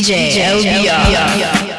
DJ, LBR.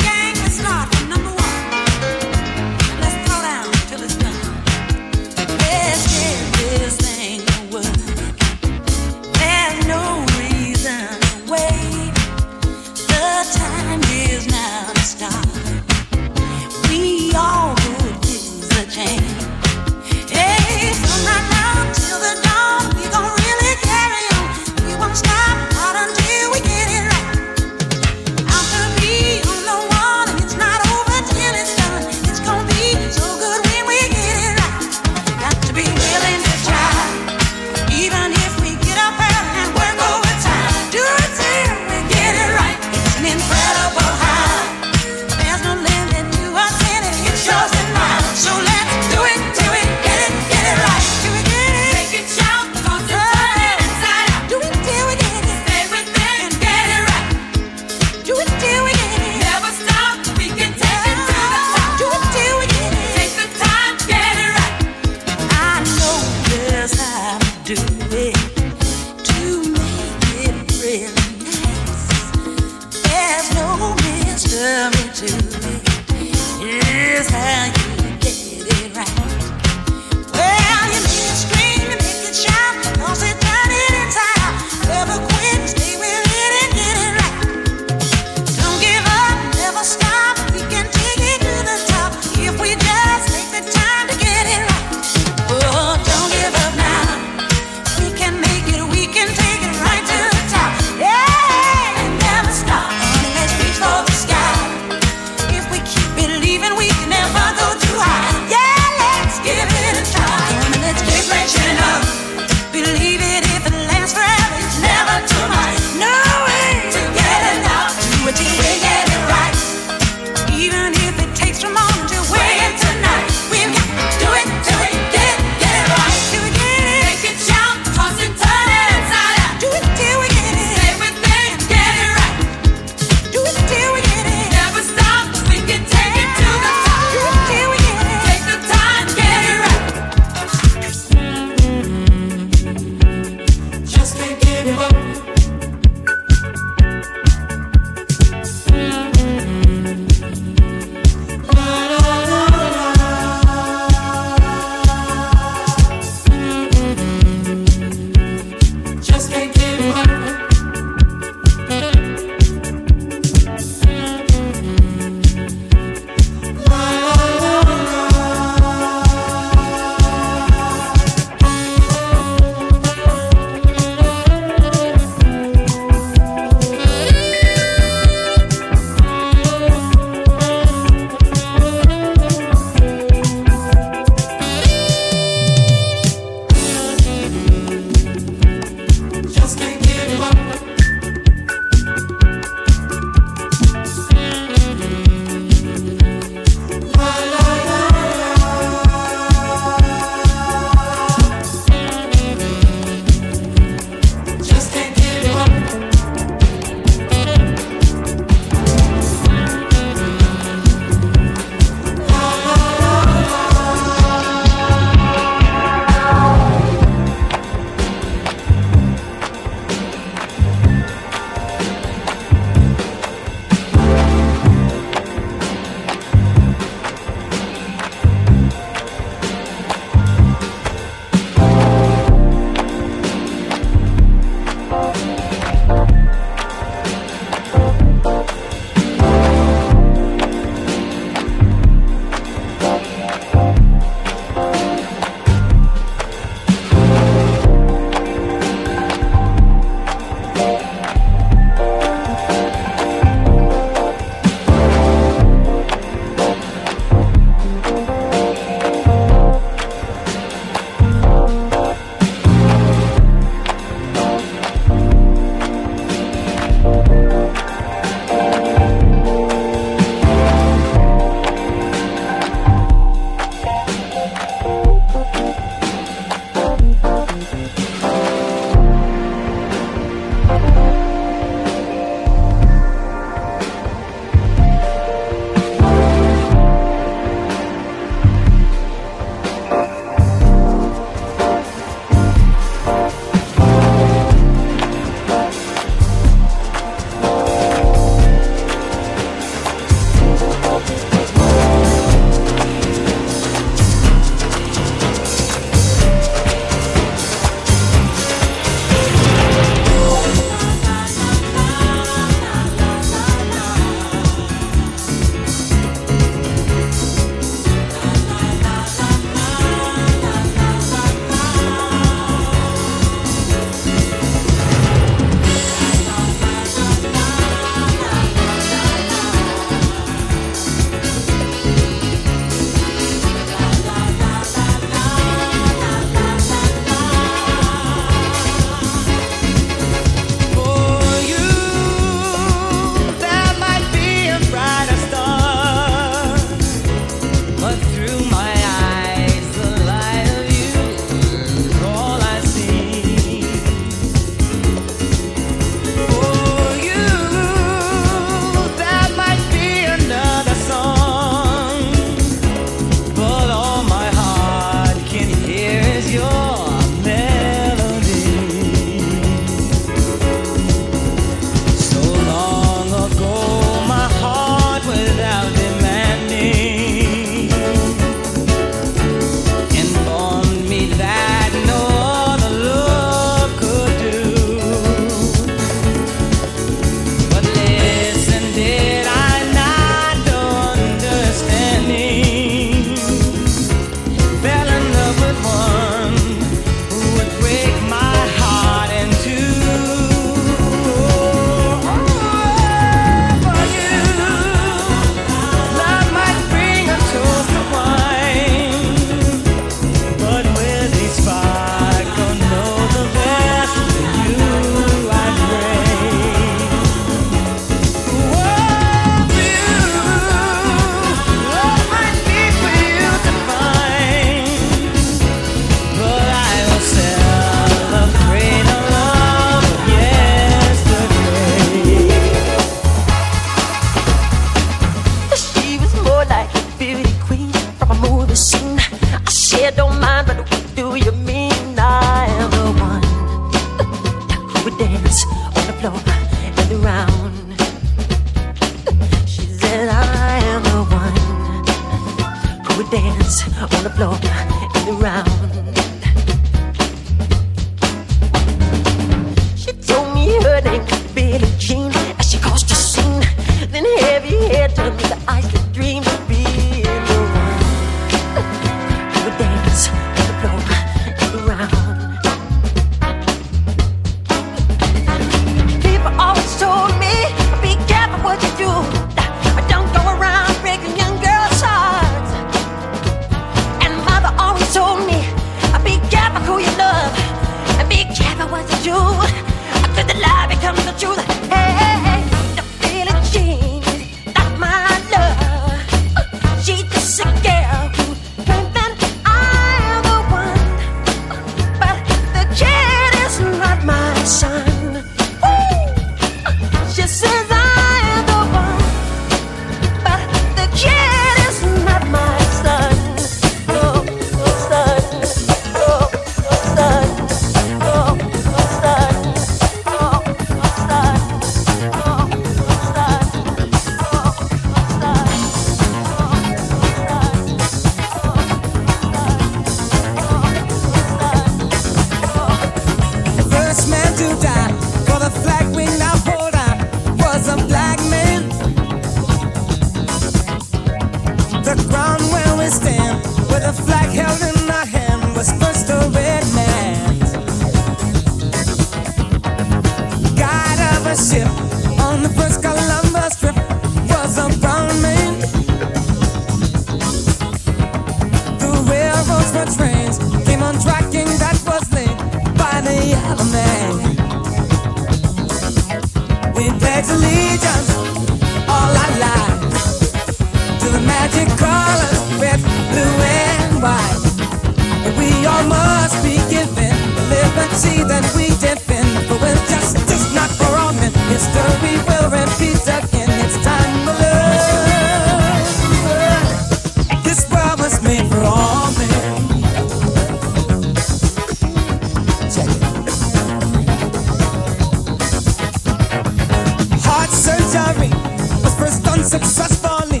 successfully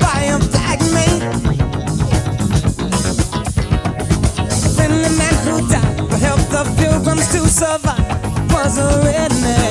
by a man who died to help the pilgrims to survive was a redneck.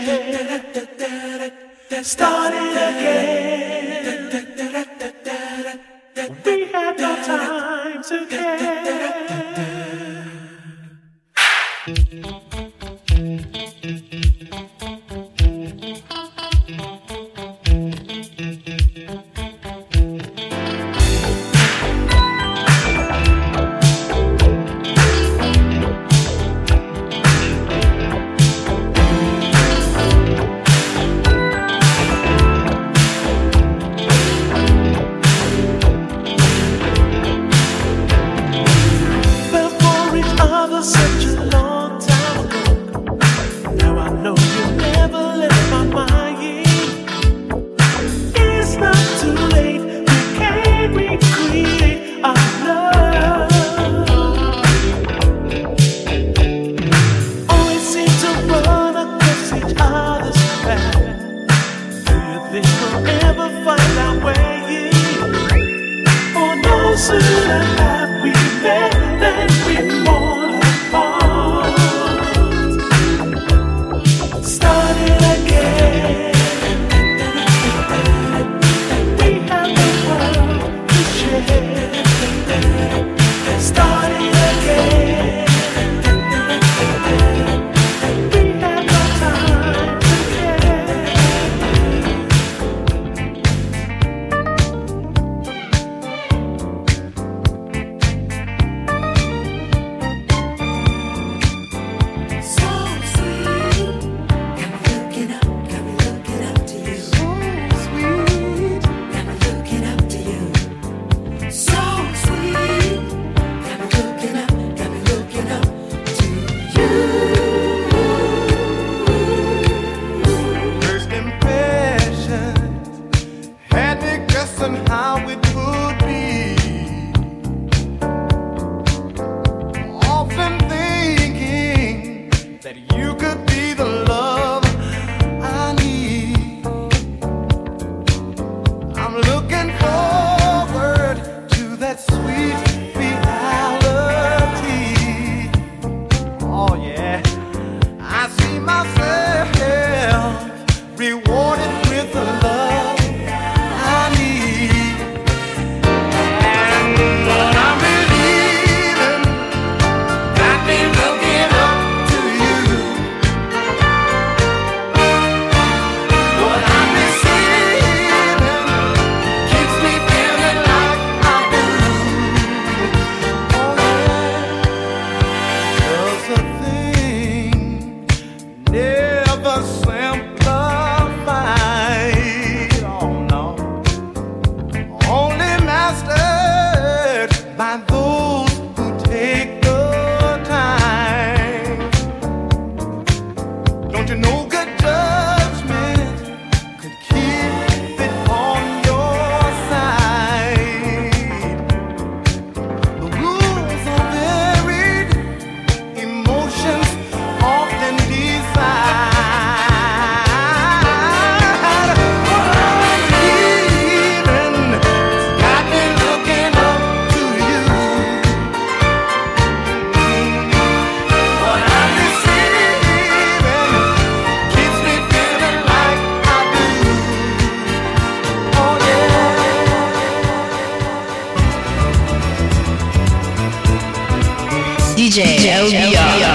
Share. Starting again. DJ, DJ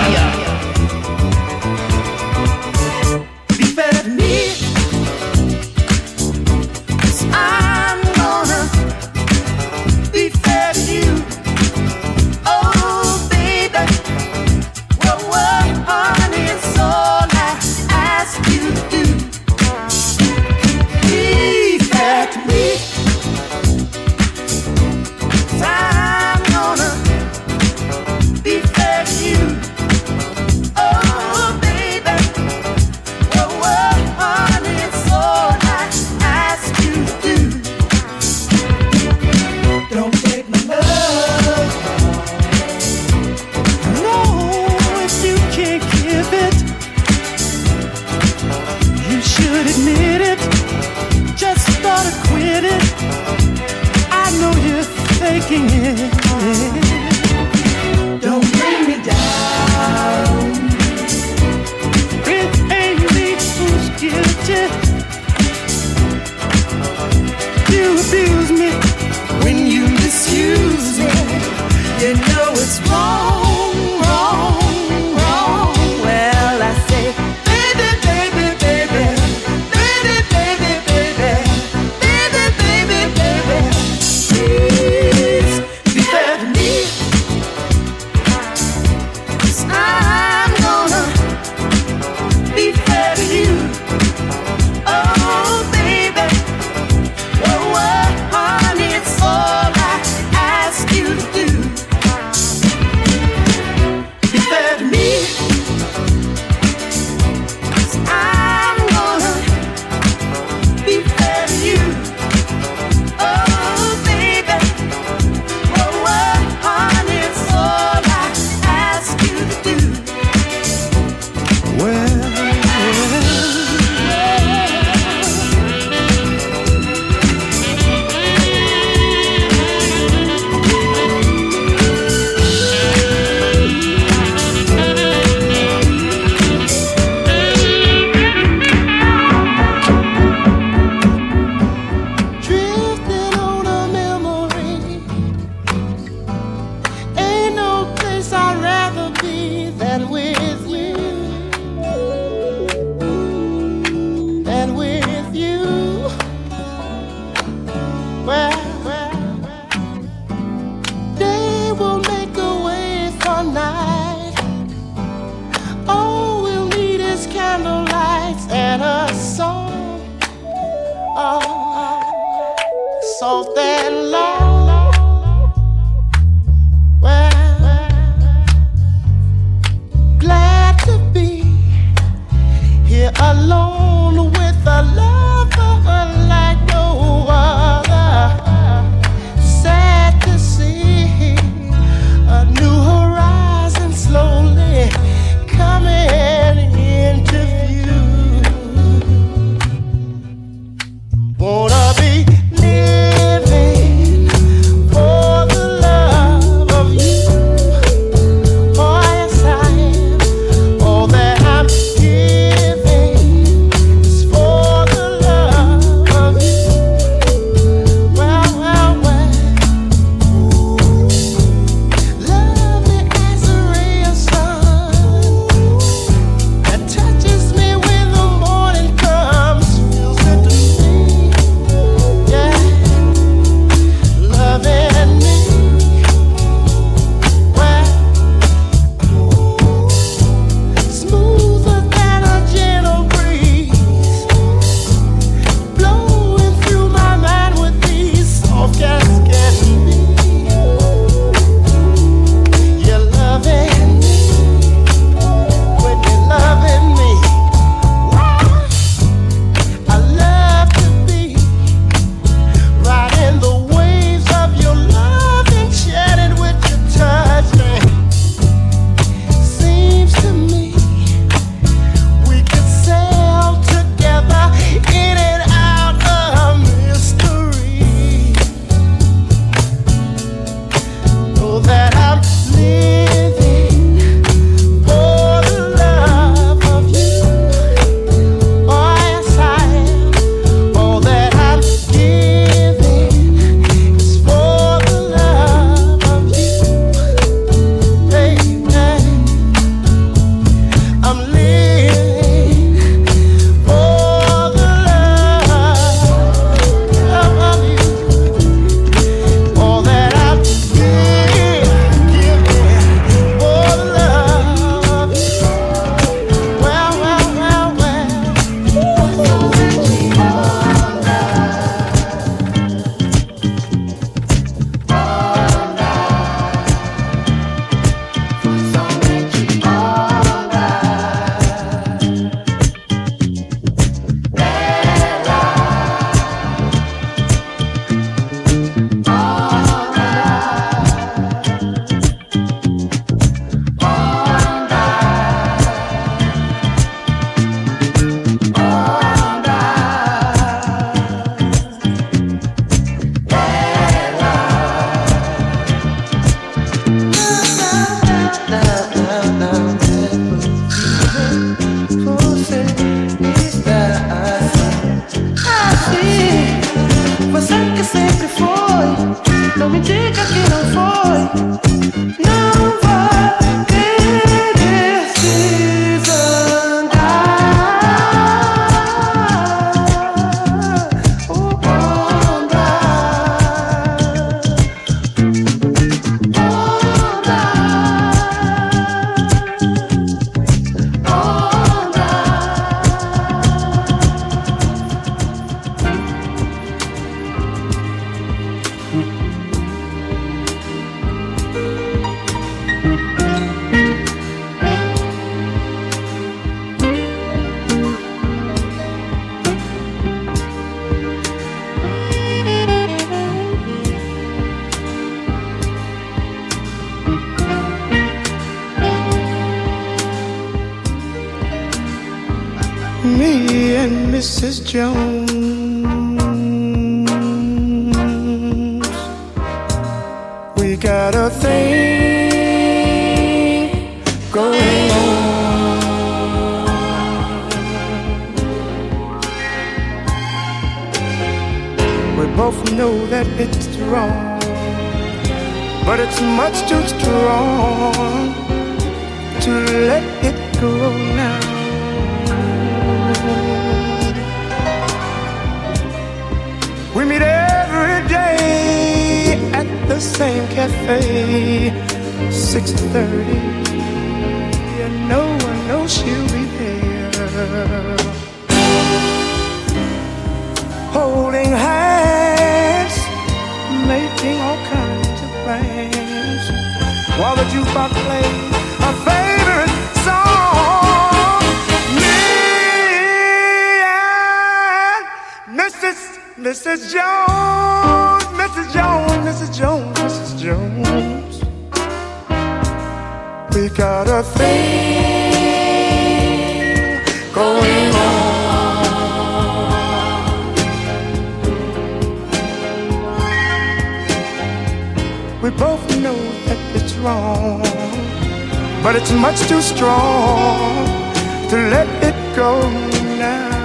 6:30, and no one knows she'll be there. Holding hands, making all kinds of plans, while the jukebox plays a favorite song. Me and Mrs. Mrs. Jones, Mrs. Jones, Mrs. Jones, Mrs. Jones. We got a thing going on. We both know that it's wrong, but it's much too strong to let it go now.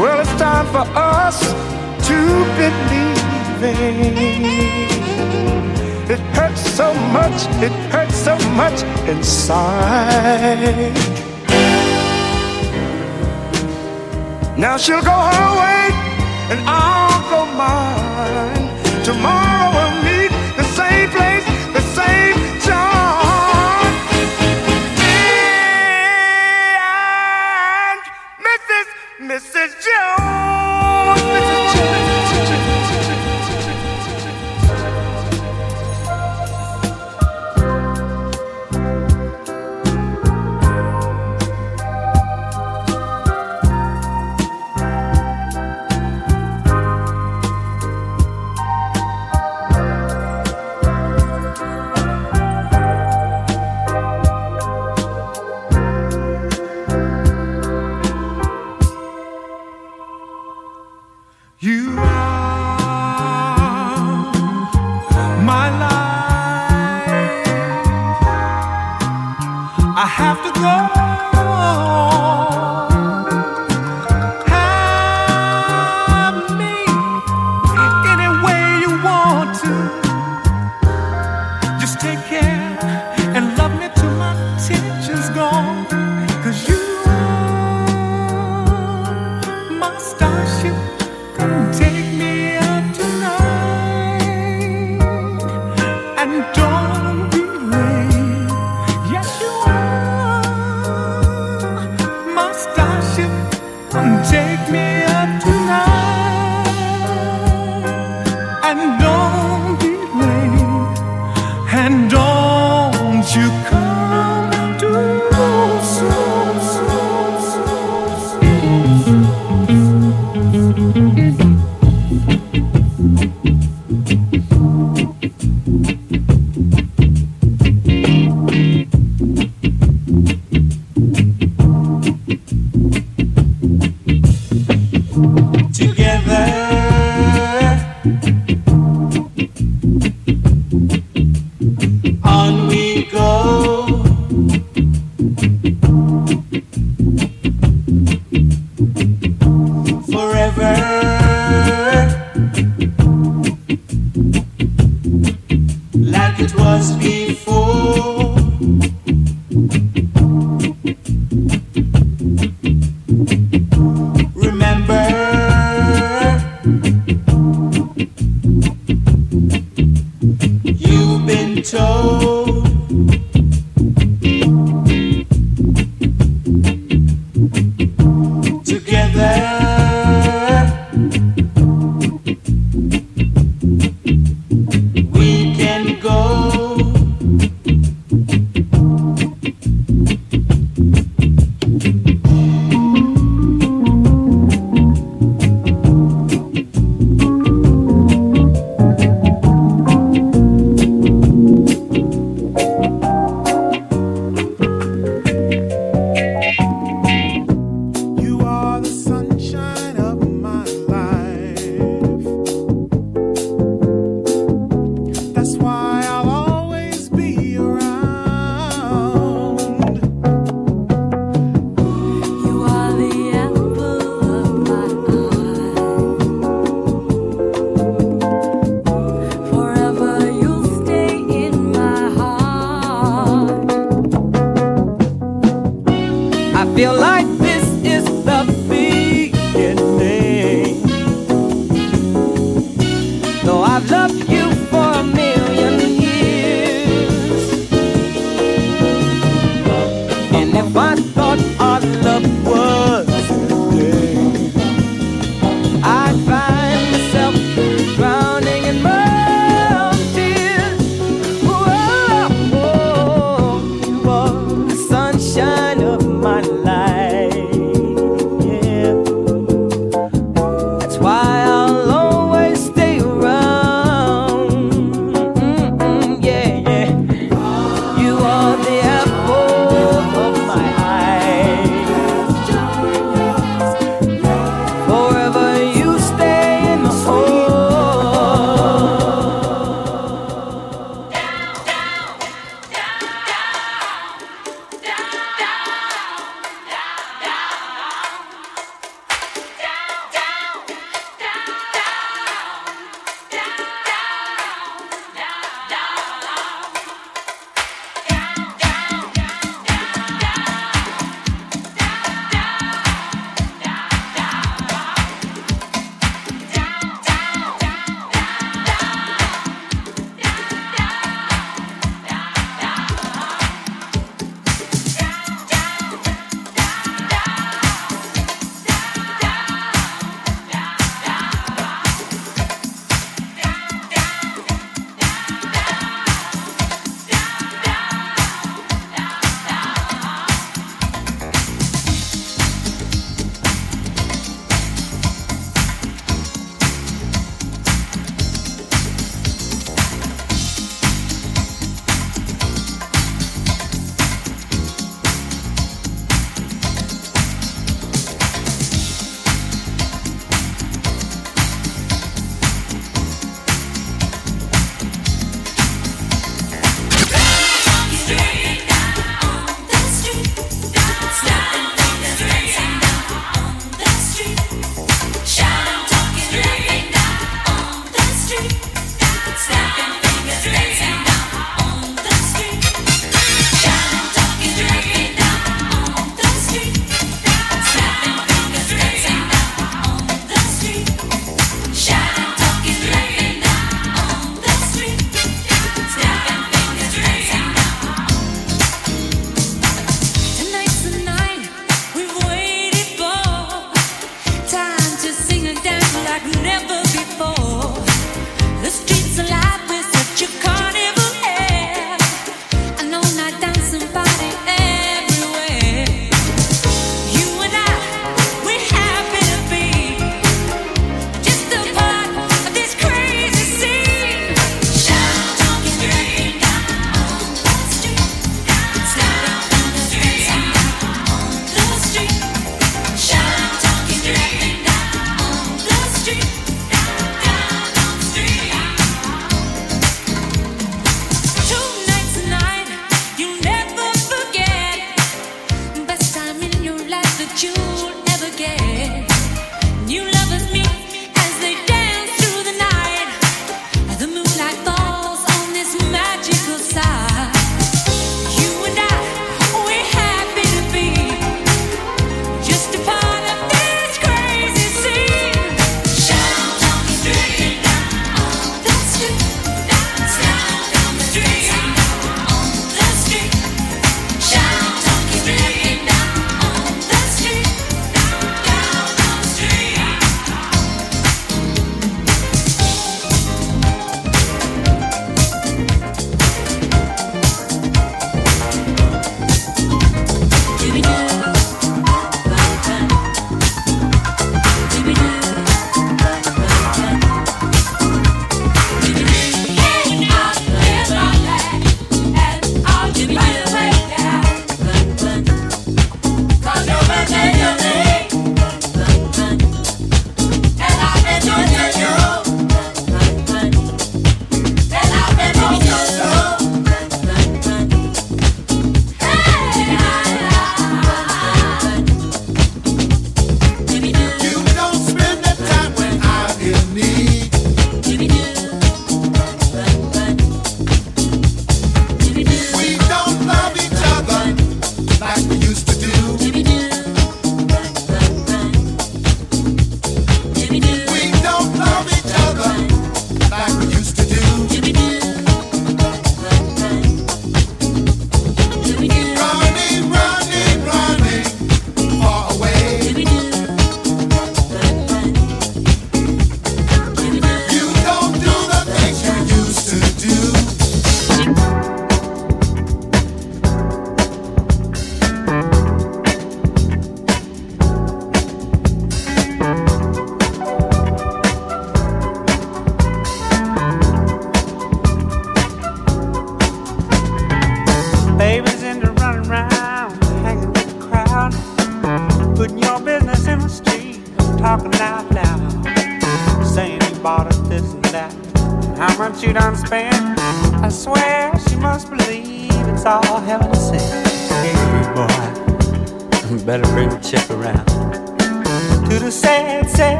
Well, it's time for us to believe It hurts so much, it hurts so much inside. Now she'll go her way and I'll go mine. Tomorrow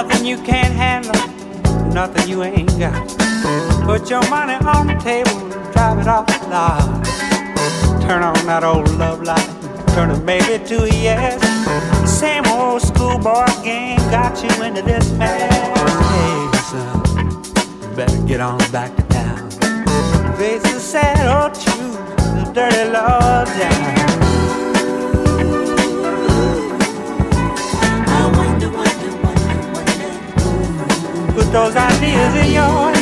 Nothing you can't handle, nothing you ain't got. Put your money on the table drive it off the lot. Turn on that old love light, turn a maybe to a yes. Same old schoolboy game got you into this mess. Hey, son, better get on back to town. Face the sad old truth, the dirty law down. Put those ideas in your head.